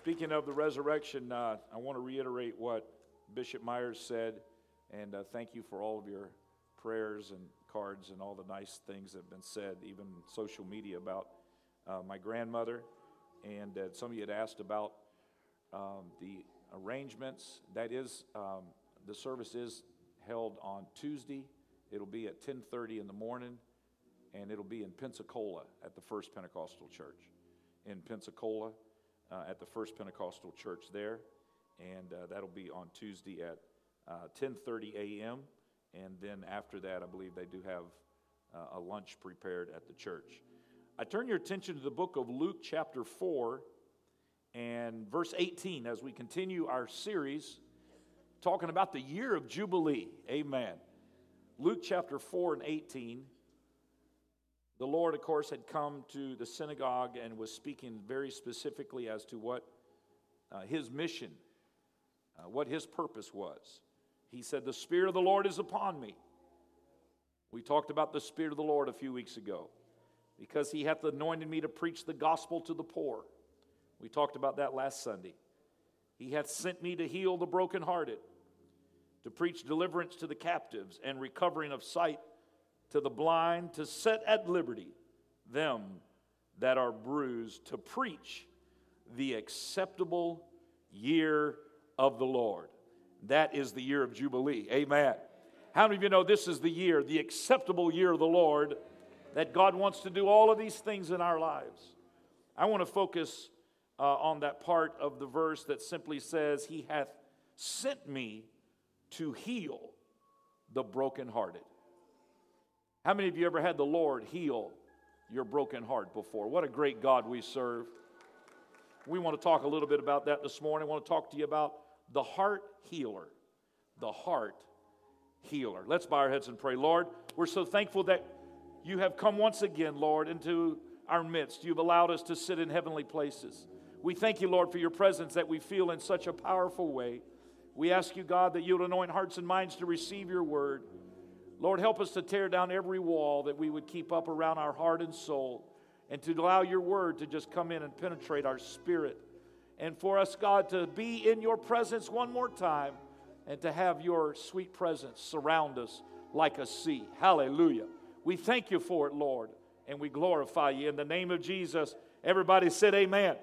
Speaking of the resurrection, uh, I want to reiterate what Bishop Myers said, and uh, thank you for all of your prayers and cards and all the nice things that have been said, even social media about uh, my grandmother. And uh, some of you had asked about um, the arrangements. That is, um, the service is held on Tuesday. It'll be at 10:30 in the morning, and it'll be in Pensacola at the First Pentecostal Church in Pensacola uh, at the First Pentecostal Church there, and uh, that'll be on Tuesday at 10:30 uh, a.m. And then after that, I believe they do have uh, a lunch prepared at the church. I turn your attention to the book of Luke, chapter 4, and verse 18, as we continue our series talking about the year of Jubilee. Amen. Luke chapter 4 and 18. The Lord, of course, had come to the synagogue and was speaking very specifically as to what uh, his mission, uh, what his purpose was. He said, The Spirit of the Lord is upon me. We talked about the Spirit of the Lord a few weeks ago because he hath anointed me to preach the gospel to the poor. We talked about that last Sunday. He hath sent me to heal the brokenhearted, to preach deliverance to the captives and recovering of sight to the blind, to set at liberty them that are bruised, to preach the acceptable year of the Lord. That is the year of Jubilee. Amen. How many of you know this is the year, the acceptable year of the Lord, that God wants to do all of these things in our lives? I want to focus uh, on that part of the verse that simply says, He hath sent me to heal the brokenhearted. How many of you ever had the Lord heal your broken heart before? What a great God we serve. We want to talk a little bit about that this morning. I want to talk to you about the heart healer. The heart healer. Let's bow our heads and pray. Lord, we're so thankful that you have come once again, Lord, into our midst. You've allowed us to sit in heavenly places. We thank you, Lord, for your presence that we feel in such a powerful way. We ask you, God, that you'll anoint hearts and minds to receive your word. Lord, help us to tear down every wall that we would keep up around our heart and soul, and to allow your word to just come in and penetrate our spirit. And for us, God, to be in your presence one more time and to have your sweet presence surround us like a sea. Hallelujah. We thank you for it, Lord, and we glorify you. In the name of Jesus, everybody said, Amen. amen.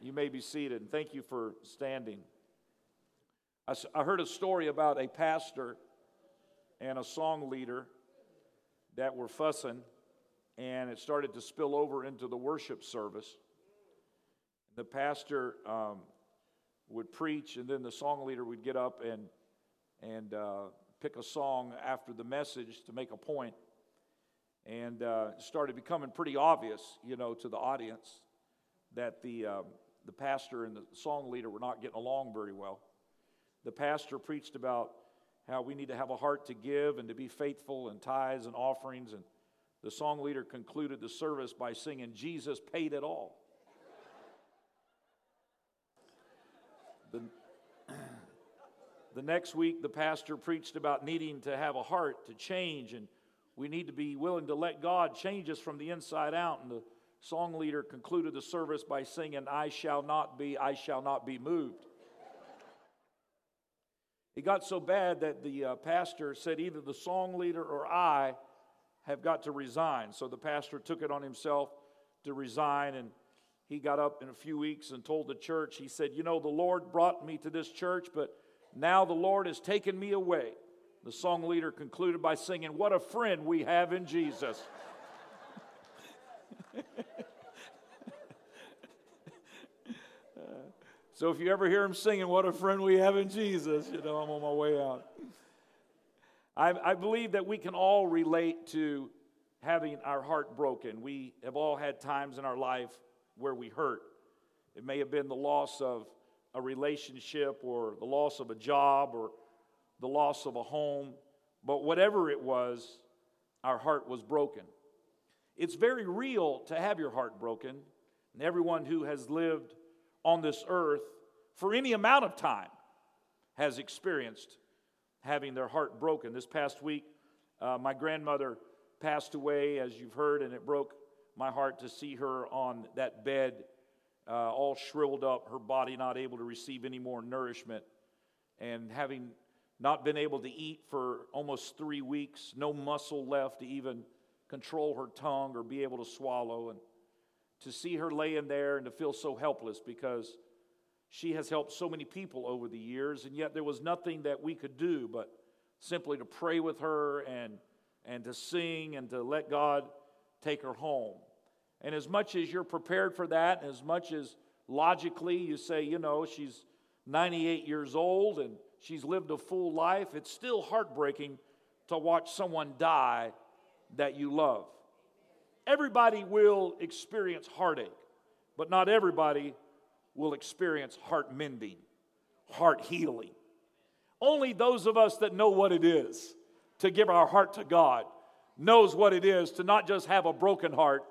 You may be seated, and thank you for standing. I, I heard a story about a pastor and a song leader that were fussing, and it started to spill over into the worship service. The pastor um, would preach, and then the song leader would get up and and uh, pick a song after the message to make a point. and uh, it started becoming pretty obvious, you know, to the audience that the um, the pastor and the song leader were not getting along very well. The pastor preached about how we need to have a heart to give and to be faithful in tithes and offerings. And the song leader concluded the service by singing, Jesus paid it all. The, the next week, the pastor preached about needing to have a heart to change, and we need to be willing to let God change us from the inside out. And the song leader concluded the service by singing, I shall not be, I shall not be moved. It got so bad that the uh, pastor said either the song leader or I have got to resign. So the pastor took it on himself to resign, and he got up in a few weeks and told the church, he said, You know, the Lord brought me to this church, but now the Lord has taken me away. The song leader concluded by singing, What a friend we have in Jesus. So if you ever hear him singing, What a Friend We Have in Jesus, you know, I'm on my way out. I, I believe that we can all relate to having our heart broken. We have all had times in our life where we hurt. It may have been the loss of a relationship or the loss of a job or the loss of a home, but whatever it was, our heart was broken. It's very real to have your heart broken, and everyone who has lived on this earth for any amount of time has experienced having their heart broken. This past week, uh, my grandmother passed away, as you've heard, and it broke my heart to see her on that bed uh, all shriveled up, her body not able to receive any more nourishment, and having not been able to eat for almost three weeks, no muscle left to even control her tongue or be able to swallow. And to see her laying there and to feel so helpless because she has helped so many people over the years, and yet there was nothing that we could do but simply to pray with her and, and to sing and to let God take her home. And as much as you're prepared for that, and as much as logically you say, you know, she's 98 years old and she's lived a full life, it's still heartbreaking to watch someone die that you love. Everybody will experience heartache, but not everybody will experience heart mending, heart healing. Only those of us that know what it is to give our heart to God knows what it is to not just have a broken heart,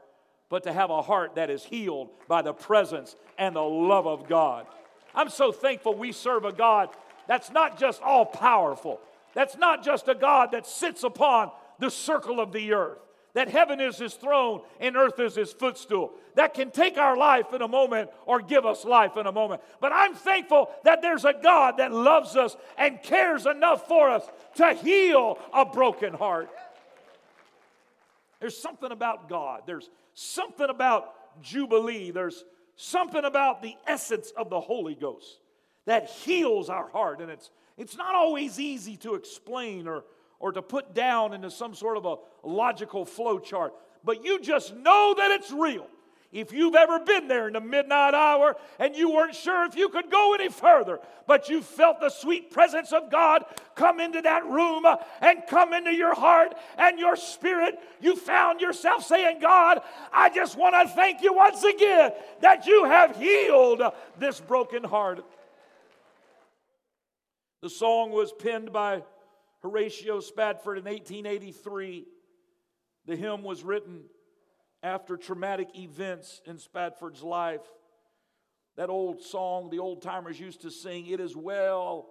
but to have a heart that is healed by the presence and the love of God. I'm so thankful we serve a God that's not just all powerful, that's not just a God that sits upon the circle of the earth, that heaven is his throne and earth is his footstool, that can take our life in a moment or give us life in a moment. But I'm thankful that there's a God that loves us and cares enough for us to heal a broken heart. There's something about God. There's something about Jubilee. There's something about the essence of the Holy Ghost that heals our heart. And it's, it's not always easy to explain or, or to put down into some sort of a logical flow chart, but you just know that it's real. If you've ever been there in the midnight hour and you weren't sure if you could go any further, but you felt the sweet presence of God come into that room uh, and come into your heart and your spirit, you found yourself saying, God, I just want to thank you once again that you have healed this broken heart. The song was penned by Horatio Spafford in 1883. The hymn was written after traumatic events in Spafford's life. That old song the old timers used to sing, It is well,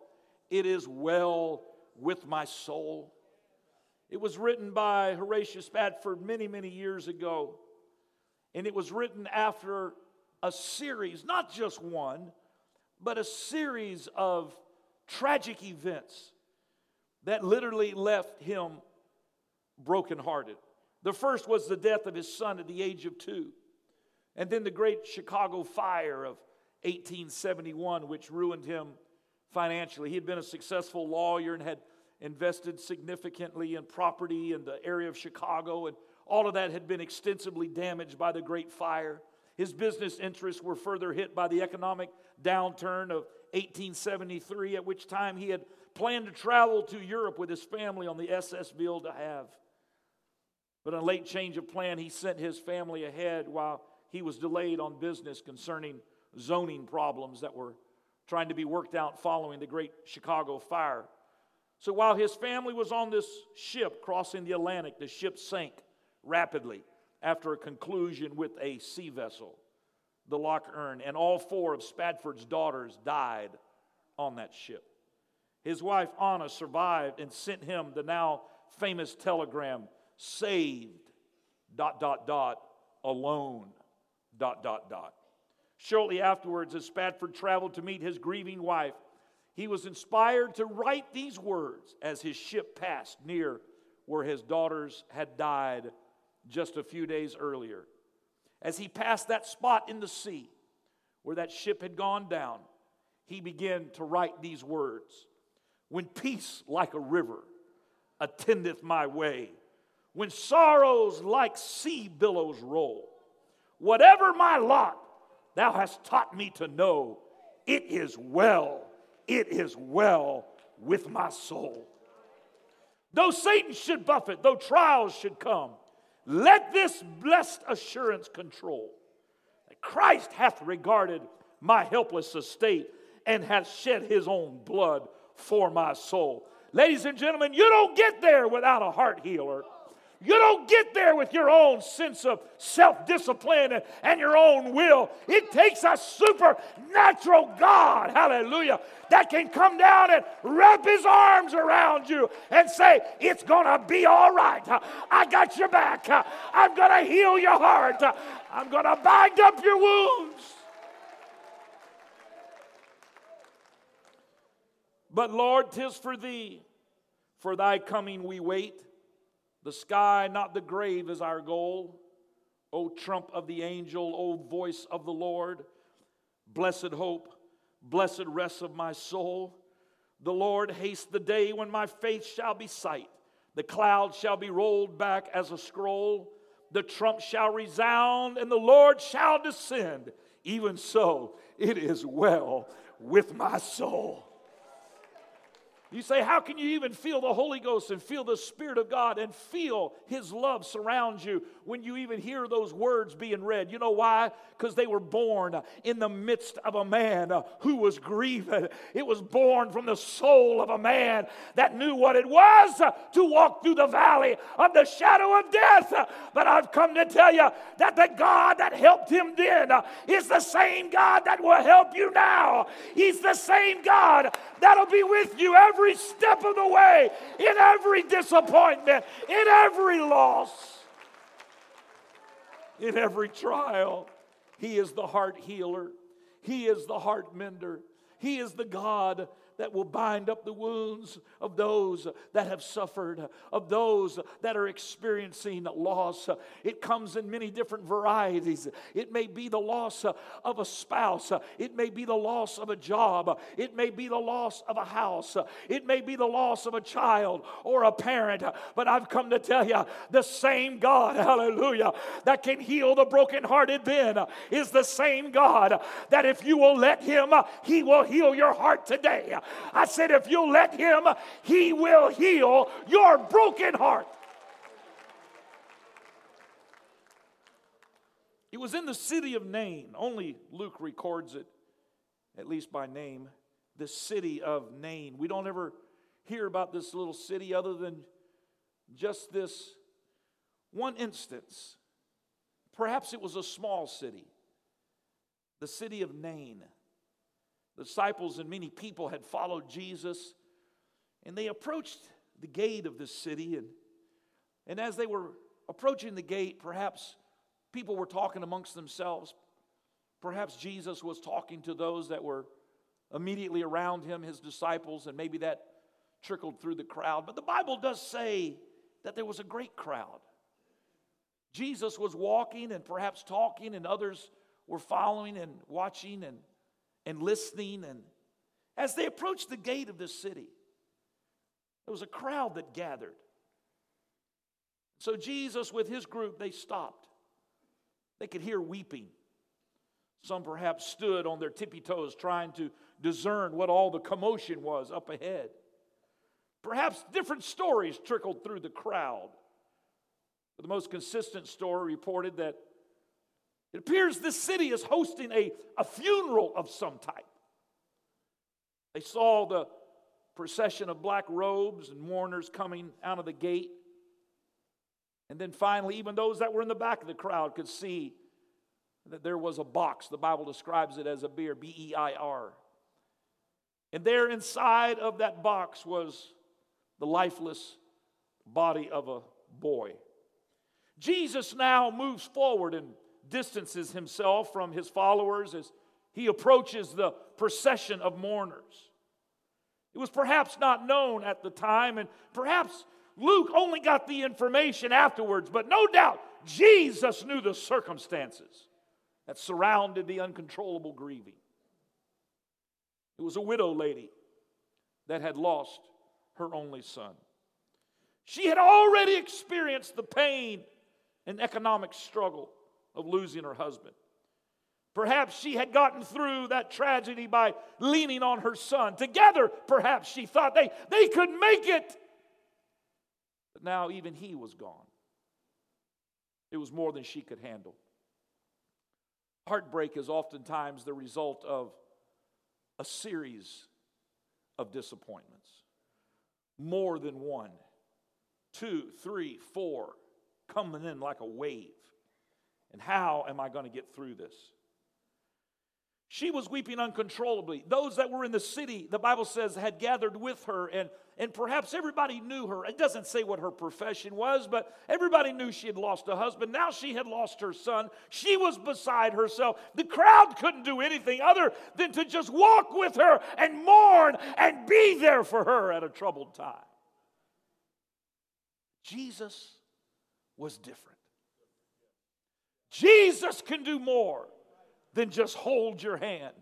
it is well with my soul. It was written by Horatio Spafford many, many years ago. And it was written after a series, not just one, but a series of tragic events that literally left him brokenhearted. The first was the death of his son at the age of two. And then the great Chicago fire of 1871, which ruined him financially. He had been a successful lawyer and had invested significantly in property in the area of Chicago, and all of that had been extensively damaged by the great fire. His business interests were further hit by the economic downturn of 1873, at which time he had planned to travel to Europe with his family on the SS Ville de Havre. But on a late change of plan, he sent his family ahead while he was delayed on business concerning zoning problems that were trying to be worked out following the great Chicago fire. So while his family was on this ship crossing the Atlantic, the ship sank rapidly after a conclusion with a sea vessel, the Loch Earn, and all four of Spafford's daughters died on that ship. His wife Anna survived and sent him the now famous telegram saved, dot, dot, dot, alone, dot, dot, dot. Shortly afterwards, as Spafford traveled to meet his grieving wife, he was inspired to write these words as his ship passed near where his daughters had died just a few days earlier. As he passed that spot in the sea where that ship had gone down, he began to write these words When peace like a river attendeth my way, when sorrows like sea billows roll. Whatever my lot, thou hast taught me to know, it is well, it is well with my soul. Though Satan should buffet, though trials should come, let this blessed assurance control that Christ hath regarded my helpless estate and hath shed his own blood for my soul. Ladies and gentlemen, you don't get there without a heart healer. You don't get there with your own sense of self discipline and your own will. It takes a supernatural God, hallelujah, that can come down and wrap his arms around you and say, It's going to be all right. I got your back. I'm going to heal your heart. I'm going to bind up your wounds. But Lord, tis for thee, for thy coming we wait. The sky, not the grave, is our goal. O trump of the angel, O voice of the Lord, blessed hope, blessed rest of my soul. The Lord haste the day when my face shall be sight. The clouds shall be rolled back as a scroll. The trump shall resound, and the Lord shall descend. Even so, it is well with my soul. You say, How can you even feel the Holy Ghost and feel the Spirit of God and feel His love surround you when you even hear those words being read? You know why? Because they were born in the midst of a man who was grieving. It was born from the soul of a man that knew what it was to walk through the valley of the shadow of death. But I've come to tell you that the God that helped him then is the same God that will help you now. He's the same God that'll be with you every every step of the way, in every disappointment, in every loss, in every trial. He is the heart healer, He is the heart mender, He is the God that will bind up the wounds of those that have suffered, of those that are experiencing loss. It comes in many different varieties. It may be the loss of a spouse, it may be the loss of a job, it may be the loss of a house, it may be the loss of a child or a parent. But I've come to tell you the same God, hallelujah, that can heal the brokenhearted then is the same God that if you will let Him, He will heal your heart today. I said, if you'll let Him, He will heal your broken heart. It was in the city of Nain. Only Luke records it, at least by name. The city of Nain. We don't ever hear about this little city other than just this one instance. Perhaps it was a small city, the city of Nain. Disciples and many people had followed Jesus, and they approached the gate of this city. And, and as they were approaching the gate, perhaps people were talking amongst themselves. Perhaps Jesus was talking to those that were immediately around him, his disciples, and maybe that trickled through the crowd. But the Bible does say that there was a great crowd. Jesus was walking and perhaps talking, and others were following and watching and and listening. And as they approached the gate of the city, there was a crowd that gathered. So Jesus, with his group, they stopped. They could hear weeping. Some perhaps stood on their tippy toes trying to discern what all the commotion was up ahead. Perhaps different stories trickled through the crowd. But the most consistent story reported that it appears this city is hosting a, a funeral of some type. They saw the procession of black robes and mourners coming out of the gate. And then finally, even those that were in the back of the crowd could see that there was a box. The Bible describes it as a beer, B E I R. And there inside of that box was the lifeless body of a boy. Jesus now moves forward and distances himself from his followers as he approaches the procession of mourners. It was perhaps not known at the time, and perhaps Luke only got the information afterwards, but no doubt Jesus knew the circumstances that surrounded the uncontrollable grieving. It was a widow lady that had lost her only son. She had already experienced the pain and economic struggle of losing her husband. Perhaps she had gotten through that tragedy by leaning on her son. Together, perhaps she thought they, they could make it. But now even he was gone. It was more than she could handle. Heartbreak is oftentimes the result of a series of disappointments. More than one, two, three, four, coming in like a wave. And how am I going to get through this? She was weeping uncontrollably. Those that were in the city, the Bible says, had gathered with her, and, and perhaps everybody knew her. It doesn't say what her profession was, but everybody knew she had lost a husband. Now she had lost her son. She was beside herself. The crowd couldn't do anything other than to just walk with her and mourn and be there for her at a troubled time. Jesus was different. Jesus can do more than just hold your hand.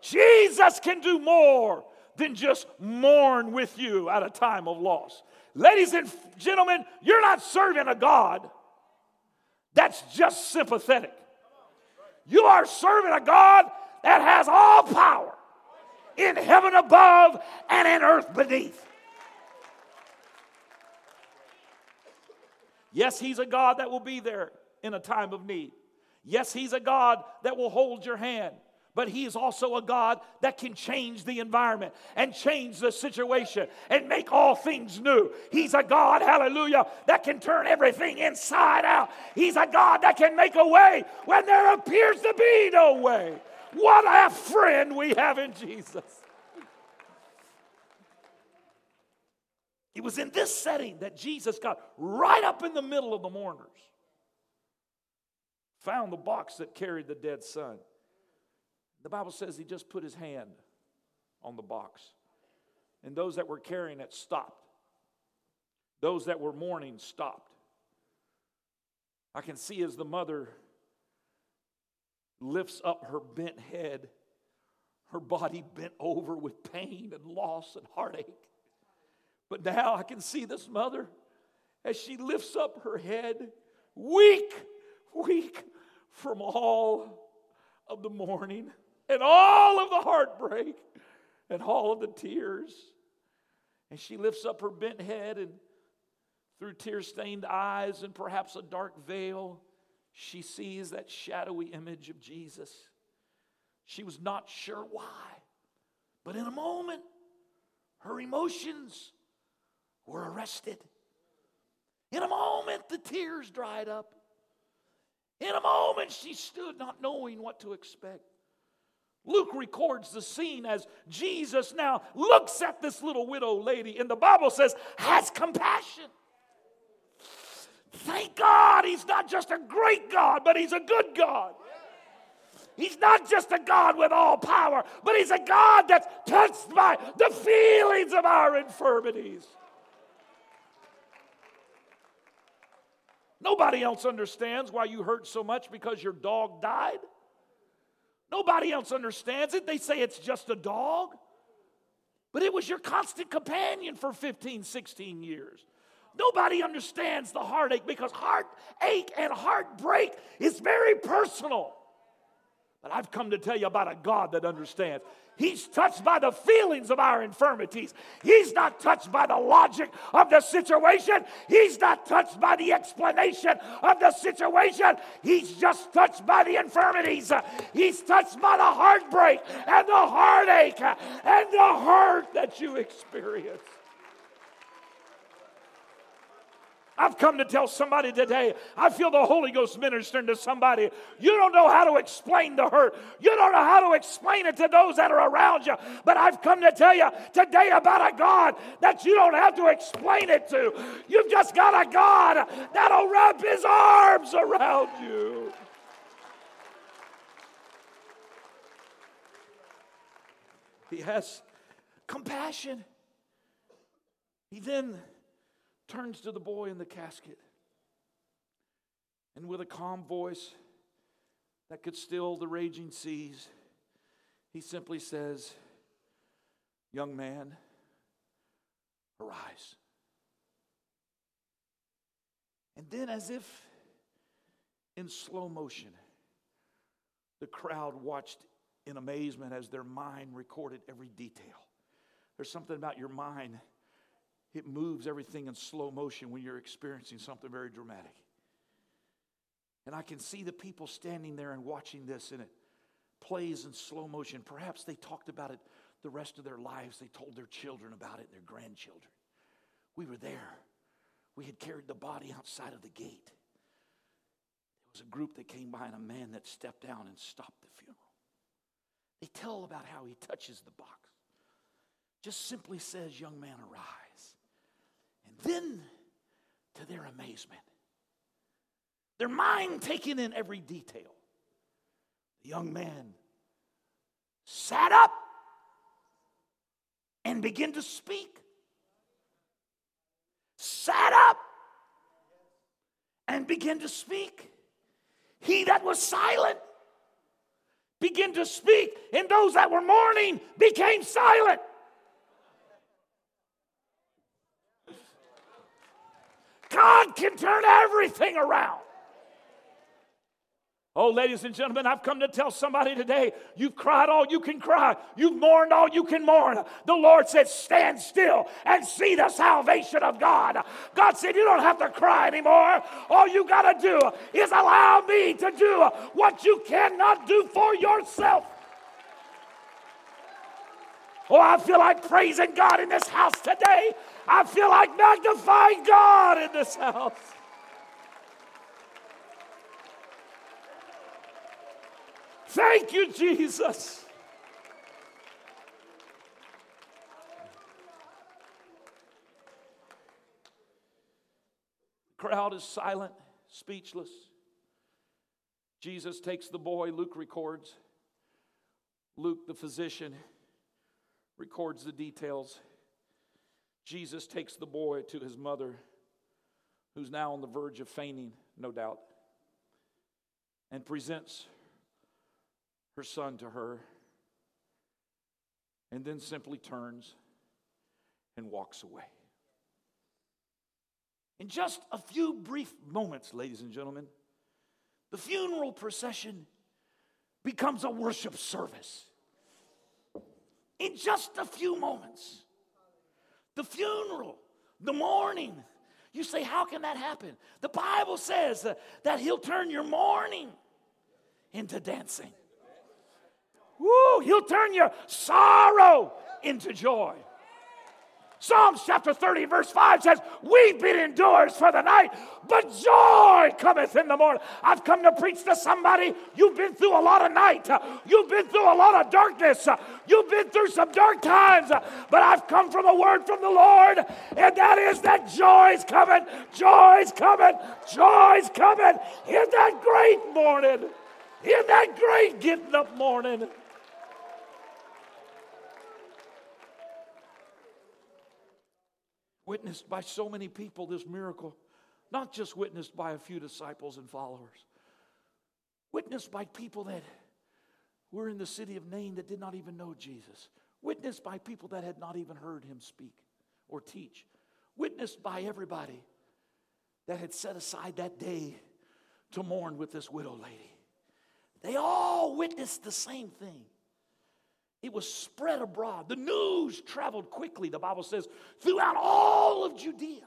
Jesus can do more than just mourn with you at a time of loss. Ladies and gentlemen, you're not serving a God that's just sympathetic. You are serving a God that has all power in heaven above and in earth beneath. Yes, He's a God that will be there in a time of need. Yes, He's a God that will hold your hand, but He is also a God that can change the environment and change the situation and make all things new. He's a God, hallelujah, that can turn everything inside out. He's a God that can make a way when there appears to be no way. What a friend we have in Jesus. It was in this setting that Jesus got right up in the middle of the mourners found the box that carried the dead son. The Bible says he just put his hand on the box. And those that were carrying it stopped. Those that were mourning stopped. I can see as the mother lifts up her bent head, her body bent over with pain and loss and heartache. But now I can see this mother as she lifts up her head, weak, weak, from all of the mourning and all of the heartbreak and all of the tears. And she lifts up her bent head and through tear stained eyes and perhaps a dark veil, she sees that shadowy image of Jesus. She was not sure why, but in a moment, her emotions were arrested. In a moment, the tears dried up. In a moment, she stood not knowing what to expect. Luke records the scene as Jesus now looks at this little widow lady, and the Bible says, has compassion. Thank God he's not just a great God, but he's a good God. He's not just a God with all power, but he's a God that's touched by the feelings of our infirmities. Nobody else understands why you hurt so much because your dog died. Nobody else understands it. They say it's just a dog. But it was your constant companion for 15, 16 years. Nobody understands the heartache because heartache and heartbreak is very personal. But I've come to tell you about a God that understands. He's touched by the feelings of our infirmities. He's not touched by the logic of the situation. He's not touched by the explanation of the situation. He's just touched by the infirmities. He's touched by the heartbreak and the heartache and the hurt that you experience. I've come to tell somebody today, I feel the Holy Ghost ministering to somebody. You don't know how to explain the hurt. You don't know how to explain it to those that are around you. But I've come to tell you today about a God that you don't have to explain it to. You've just got a God that'll wrap his arms around you. He has compassion. He then turns to the boy in the casket. And with a calm voice that could still the raging seas, he simply says, Young man, arise. And then, as if in slow motion, the crowd watched in amazement as their mind recorded every detail. There's something about your mind it moves everything in slow motion when you're experiencing something very dramatic. And I can see the people standing there and watching this, and it plays in slow motion. Perhaps they talked about it the rest of their lives. They told their children about it their grandchildren. We were there. We had carried the body outside of the gate. There was a group that came by and a man that stepped down and stopped the funeral. they tell about how he touches the box. Just simply says, Young man, arise. Then, to their amazement, their mind taking in every detail, the young man sat up and began to speak. Sat up and began to speak. He that was silent began to speak, and those that were mourning became silent. God can turn everything around. Oh, ladies and gentlemen, I've come to tell somebody today you've cried all you can cry, you've mourned all you can mourn. The Lord said, Stand still and see the salvation of God. God said, You don't have to cry anymore. All you got to do is allow me to do what you cannot do for yourself. Oh, I feel like praising God in this house today. I feel like magnifying God in this house. Thank you, Jesus. The crowd is silent, speechless. Jesus takes the boy, Luke records. Luke, the physician, records the details. Jesus takes the boy to his mother, who's now on the verge of fainting, no doubt, and presents her son to her, and then simply turns and walks away. In just a few brief moments, ladies and gentlemen, the funeral procession becomes a worship service. In just a few moments, the funeral, the mourning. You say, How can that happen? The Bible says that He'll turn your mourning into dancing. Woo, he'll turn your sorrow into joy. Psalms chapter 30, verse 5 says, Weeping endures for the night, but joy cometh in the morning. I've come to preach to somebody. You've been through a lot of night, you've been through a lot of darkness, you've been through some dark times, but I've come from a word from the Lord, and that is that joy's coming, joy's coming, joy's coming in that great morning, in that great getting up morning. Witnessed by so many people, this miracle, not just witnessed by a few disciples and followers, witnessed by people that were in the city of Nain that did not even know Jesus, witnessed by people that had not even heard him speak or teach, witnessed by everybody that had set aside that day to mourn with this widow lady. They all witnessed the same thing. It was spread abroad. The news traveled quickly, the Bible says, throughout all of Judea.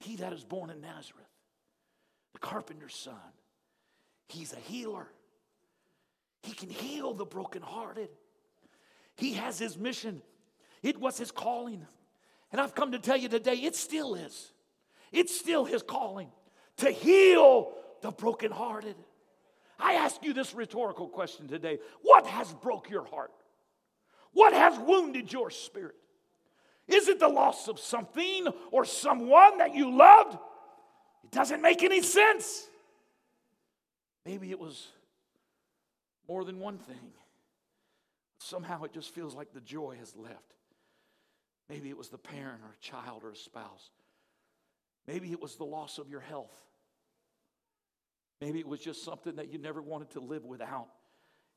He that is born in Nazareth, the carpenter's son, he's a healer. He can heal the brokenhearted. He has his mission. It was his calling. And I've come to tell you today, it still is. It's still his calling to heal the brokenhearted. I ask you this rhetorical question today What has broke your heart? What has wounded your spirit? Is it the loss of something or someone that you loved? It doesn't make any sense. Maybe it was more than one thing. Somehow it just feels like the joy has left. Maybe it was the parent or a child or a spouse. Maybe it was the loss of your health. Maybe it was just something that you never wanted to live without,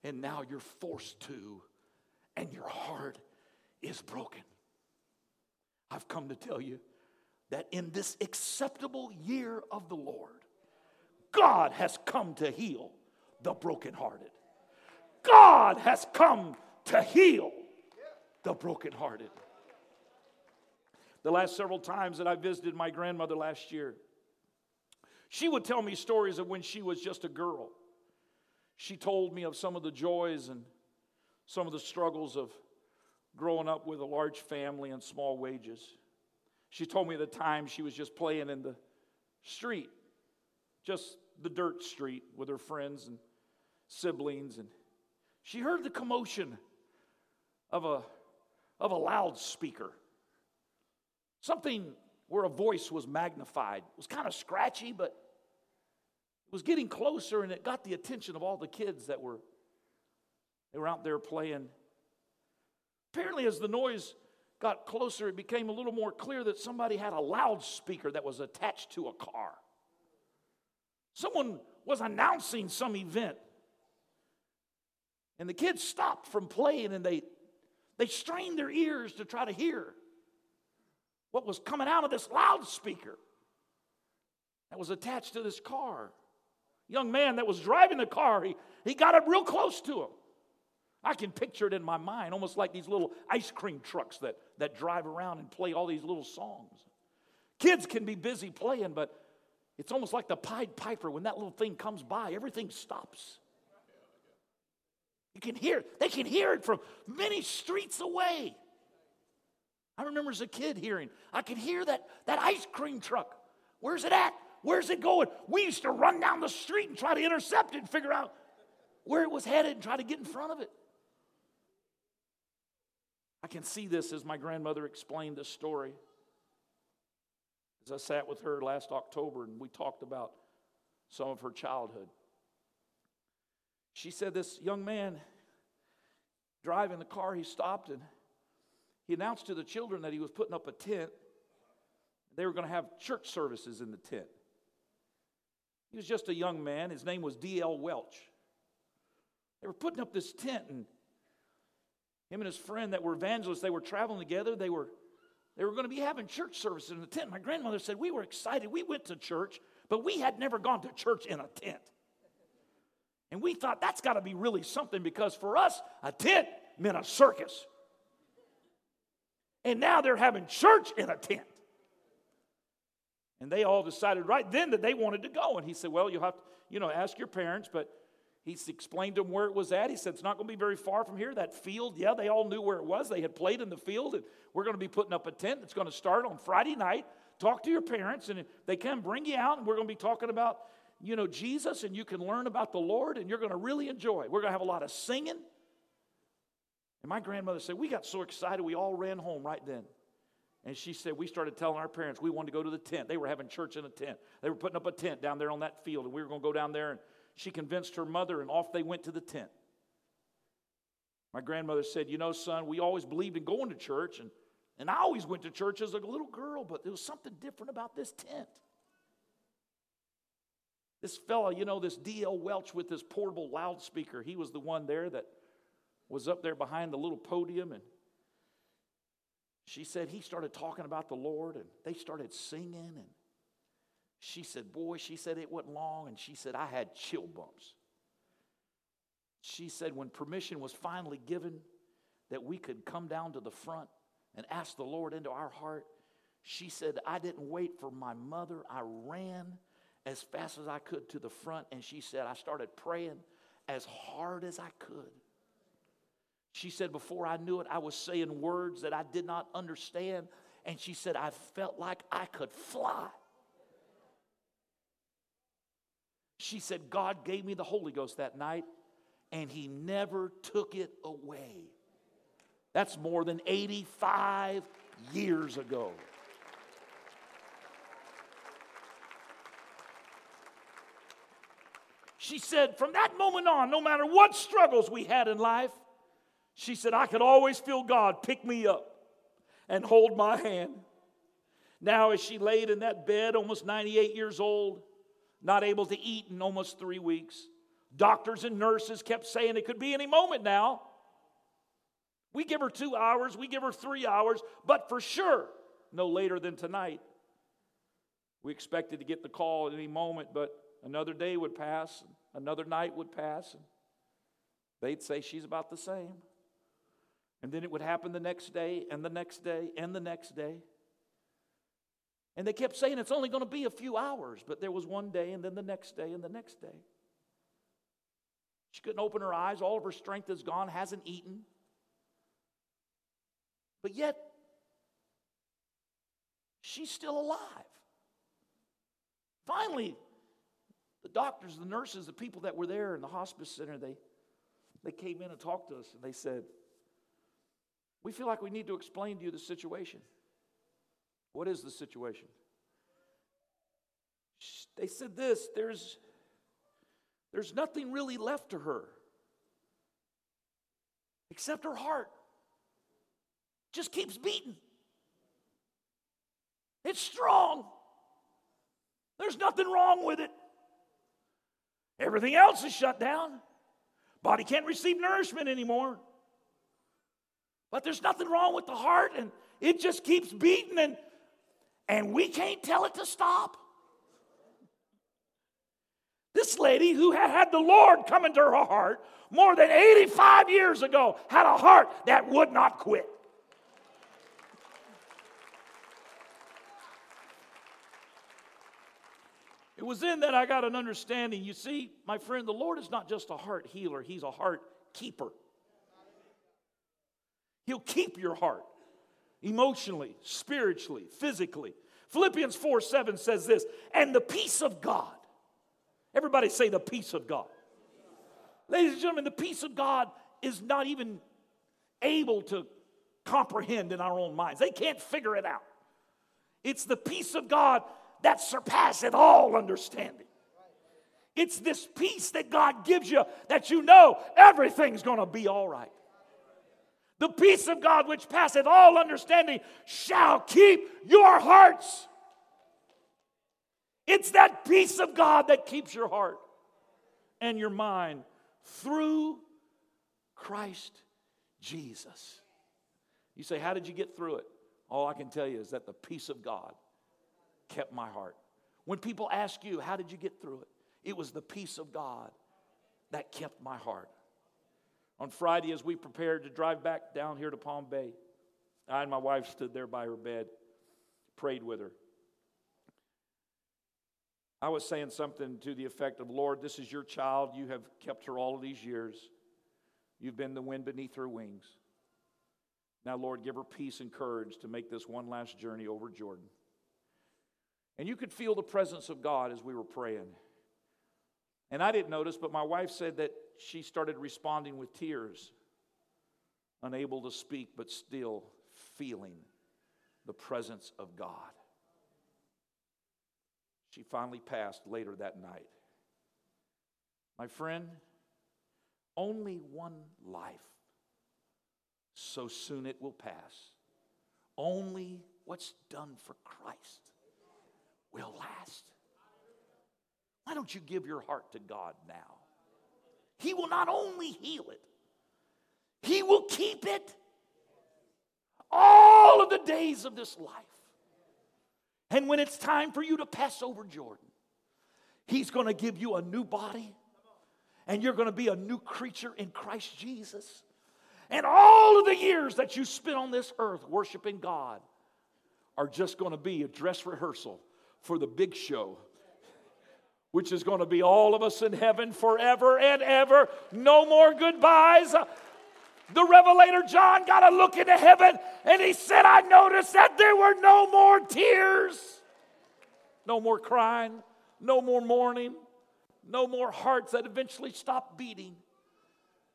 and now you're forced to, and your heart is broken. I've come to tell you that in this acceptable year of the Lord, God has come to heal the brokenhearted. God has come to heal the brokenhearted. The last several times that I visited my grandmother last year, she would tell me stories of when she was just a girl. She told me of some of the joys and some of the struggles of growing up with a large family and small wages. She told me the time she was just playing in the street, just the dirt street with her friends and siblings. And she heard the commotion of a, of a loudspeaker. Something where a voice was magnified. It was kind of scratchy, but it was getting closer and it got the attention of all the kids that were they were out there playing. Apparently, as the noise got closer, it became a little more clear that somebody had a loudspeaker that was attached to a car. Someone was announcing some event. And the kids stopped from playing and they, they strained their ears to try to hear what was coming out of this loudspeaker that was attached to this car. Young man that was driving the car, he, he got up real close to him. I can picture it in my mind, almost like these little ice cream trucks that, that drive around and play all these little songs. Kids can be busy playing, but it's almost like the Pied Piper. When that little thing comes by, everything stops. You can hear, they can hear it from many streets away. I remember as a kid hearing, I could hear that, that ice cream truck. Where's it at? Where's it going? We used to run down the street and try to intercept it and figure out where it was headed and try to get in front of it. I can see this as my grandmother explained this story. As I sat with her last October and we talked about some of her childhood. She said this young man driving the car, he stopped and he announced to the children that he was putting up a tent. They were going to have church services in the tent. He was just a young man. His name was D.L. Welch. They were putting up this tent, and him and his friend that were evangelists, they were traveling together. They were, they were going to be having church services in the tent. My grandmother said, We were excited. We went to church, but we had never gone to church in a tent. And we thought that's got to be really something because for us, a tent meant a circus. And now they're having church in a tent. And they all decided right then that they wanted to go. And he said, Well, you'll have to, you know, ask your parents, but he explained to them where it was at. He said, It's not going to be very far from here. That field, yeah, they all knew where it was. They had played in the field, and we're going to be putting up a tent that's going to start on Friday night. Talk to your parents, and they can bring you out, and we're going to be talking about you know, Jesus and you can learn about the Lord and you're going to really enjoy. We're going to have a lot of singing. And my grandmother said, We got so excited, we all ran home right then. And she said, We started telling our parents we wanted to go to the tent. They were having church in a tent. They were putting up a tent down there on that field, and we were going to go down there. And she convinced her mother, and off they went to the tent. My grandmother said, You know, son, we always believed in going to church, and, and I always went to church as a little girl, but there was something different about this tent. This fellow, you know, this D.L. Welch with this portable loudspeaker, he was the one there that was up there behind the little podium. And she said he started talking about the Lord and they started singing. And she said, Boy, she said it wasn't long. And she said, I had chill bumps. She said, when permission was finally given that we could come down to the front and ask the Lord into our heart, she said, I didn't wait for my mother. I ran as fast as I could to the front, and she said, I started praying as hard as I could. She said, Before I knew it, I was saying words that I did not understand, and she said, I felt like I could fly. She said, God gave me the Holy Ghost that night, and He never took it away. That's more than 85 years ago. She said, from that moment on, no matter what struggles we had in life, she said, I could always feel God pick me up and hold my hand. Now, as she laid in that bed, almost 98 years old, not able to eat in almost three weeks, doctors and nurses kept saying it could be any moment now. We give her two hours, we give her three hours, but for sure, no later than tonight. We expected to get the call at any moment, but Another day would pass, another night would pass, and they'd say she's about the same. And then it would happen the next day, and the next day, and the next day. And they kept saying it's only going to be a few hours, but there was one day, and then the next day, and the next day. She couldn't open her eyes, all of her strength is gone, hasn't eaten. But yet, she's still alive. Finally, the doctors, the nurses, the people that were there in the hospice center, they, They came in and talked to us and they said, We feel like we need to explain to you the situation. What is the situation? They said this there's, there's nothing really left to her except her heart. Just keeps beating. It's strong. There's nothing wrong with it. Everything else is shut down. Body can't receive nourishment anymore. But there's nothing wrong with the heart, and it just keeps beating, and, and we can't tell it to stop. This lady who had had the Lord come into her heart more than 85 years ago had a heart that would not quit. It was then that I got an understanding. You see, my friend, the Lord is not just a heart healer, He's a heart keeper. He'll keep your heart emotionally, spiritually, physically. Philippians 4 7 says this, and the peace of God. Everybody say the peace of God. Ladies and gentlemen, the peace of God is not even able to comprehend in our own minds. They can't figure it out. It's the peace of God that surpasseth all understanding. It's this peace that God gives you that you know everything's going to be all right. The peace of God, which passeth all understanding, shall keep your hearts. It's that peace of God that keeps your heart and your mind through Christ Jesus. You say, How did you get through it? All I can tell you is that the peace of God kept my heart. When people ask you, How did you get through it? It was the peace of God that kept my heart. On Friday, as we prepared to drive back down here to Palm Bay, I and my wife stood there by her bed, prayed with her. I was saying something to the effect of, Lord, this is your child. You have kept her all of these years. You've been the wind beneath her wings. Now, Lord, give her peace and courage to make this one last journey over Jordan. And you could feel the presence of God as we were praying. And I didn't notice, but my wife said that she started responding with tears, unable to speak, but still feeling the presence of God. She finally passed later that night. My friend, only one life, so soon it will pass. Only what's done for Christ will last. Why don't you give your heart to God now? He will not only heal it, He will keep it all of the days of this life. And when it's time for you to pass over Jordan, He's going to give you a new body, and you're going to be a new creature in Christ Jesus. And all of the years that you spent on this earth worshiping God are just going to be a dress rehearsal for the big show, which is going to be all of us in heaven forever and ever. No more goodbyes. The Revelator John got a look into heaven and he said, I noticed that there were no more tears, no more crying, no more mourning, no more hearts that eventually stopped beating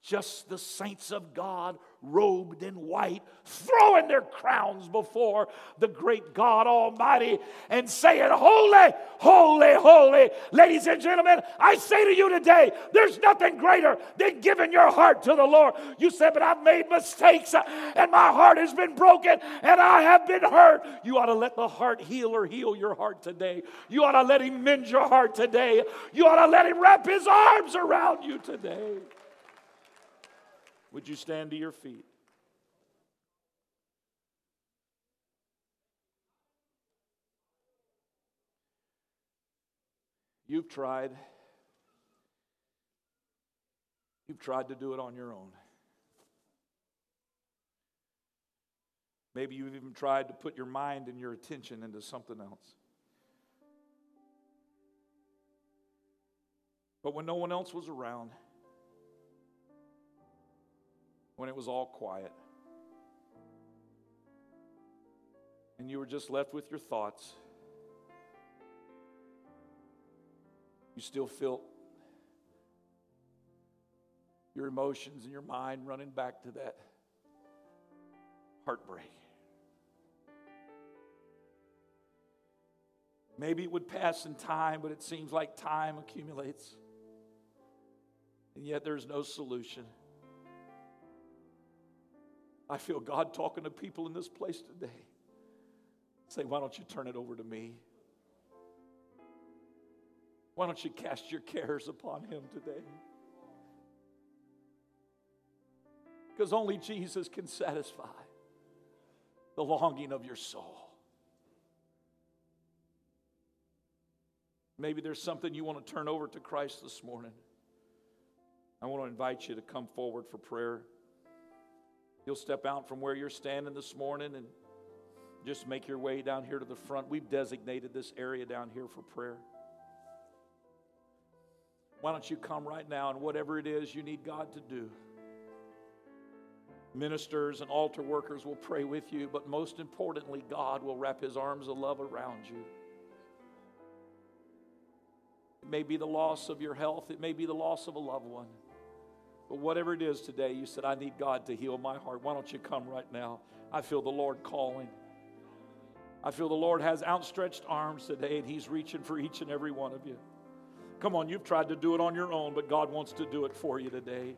just the saints of God, robed in white, throwing their crowns before the great God Almighty and saying, Holy, holy, holy. Ladies and gentlemen, I say to you today, there's nothing greater than giving your heart to the Lord. You said, But I've made mistakes and my heart has been broken and I have been hurt. You ought to let the heart healer heal your heart today. You ought to let him mend your heart today. You ought to let him wrap his arms around you today. Would you stand to your feet? You've tried. You've tried to do it on your own. Maybe you've even tried to put your mind and your attention into something else. But when no one else was around, when it was all quiet. And you were just left with your thoughts. You still felt your emotions and your mind running back to that heartbreak. Maybe it would pass in time, but it seems like time accumulates. And yet there's no solution. I feel God talking to people in this place today. Say, why don't you turn it over to me? Why don't you cast your cares upon Him today? Because only Jesus can satisfy the longing of your soul. Maybe there's something you want to turn over to Christ this morning. I want to invite you to come forward for prayer. You'll step out from where you're standing this morning and just make your way down here to the front. We've designated this area down here for prayer. Why don't you come right now and whatever it is you need God to do? Ministers and altar workers will pray with you, but most importantly, God will wrap his arms of love around you. It may be the loss of your health, it may be the loss of a loved one. But whatever it is today, you said, I need God to heal my heart. Why don't you come right now? I feel the Lord calling. I feel the Lord has outstretched arms today, and He's reaching for each and every one of you. Come on, you've tried to do it on your own, but God wants to do it for you today.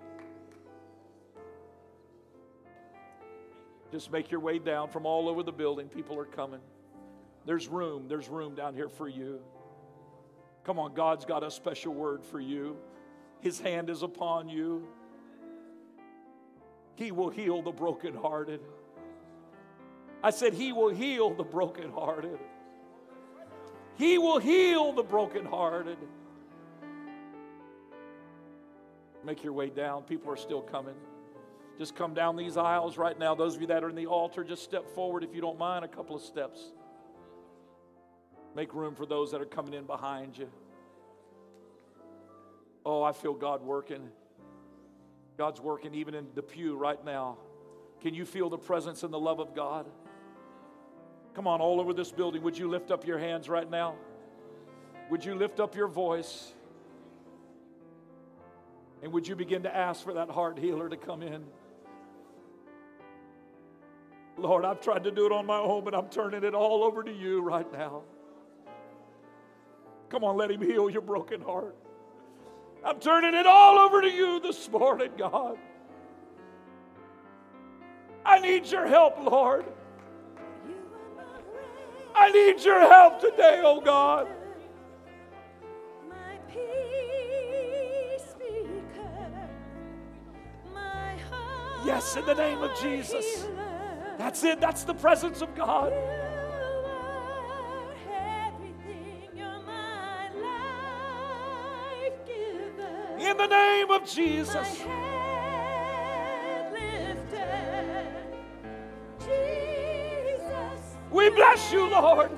Just make your way down from all over the building. People are coming. There's room. There's room down here for you. Come on, God's got a special word for you. His hand is upon you. He will heal the brokenhearted. I said, He will heal the brokenhearted. He will heal the brokenhearted. Make your way down. People are still coming. Just come down these aisles right now. Those of you that are in the altar, just step forward if you don't mind, a couple of steps. Make room for those that are coming in behind you. Oh, I feel God working. God's working even in the pew right now. Can you feel the presence and the love of God? Come on, all over this building, would you lift up your hands right now? Would you lift up your voice? And would you begin to ask for that heart healer to come in? Lord, I've tried to do it on my own, but I'm turning it all over to you right now. Come on, let Him heal your broken heart. I'm turning it all over to you this morning, God. I need your help, Lord. I need your help today, oh God. Yes, in the name of Jesus. That's it. That's the presence of God. The name of Jesus. We bless you, Lord.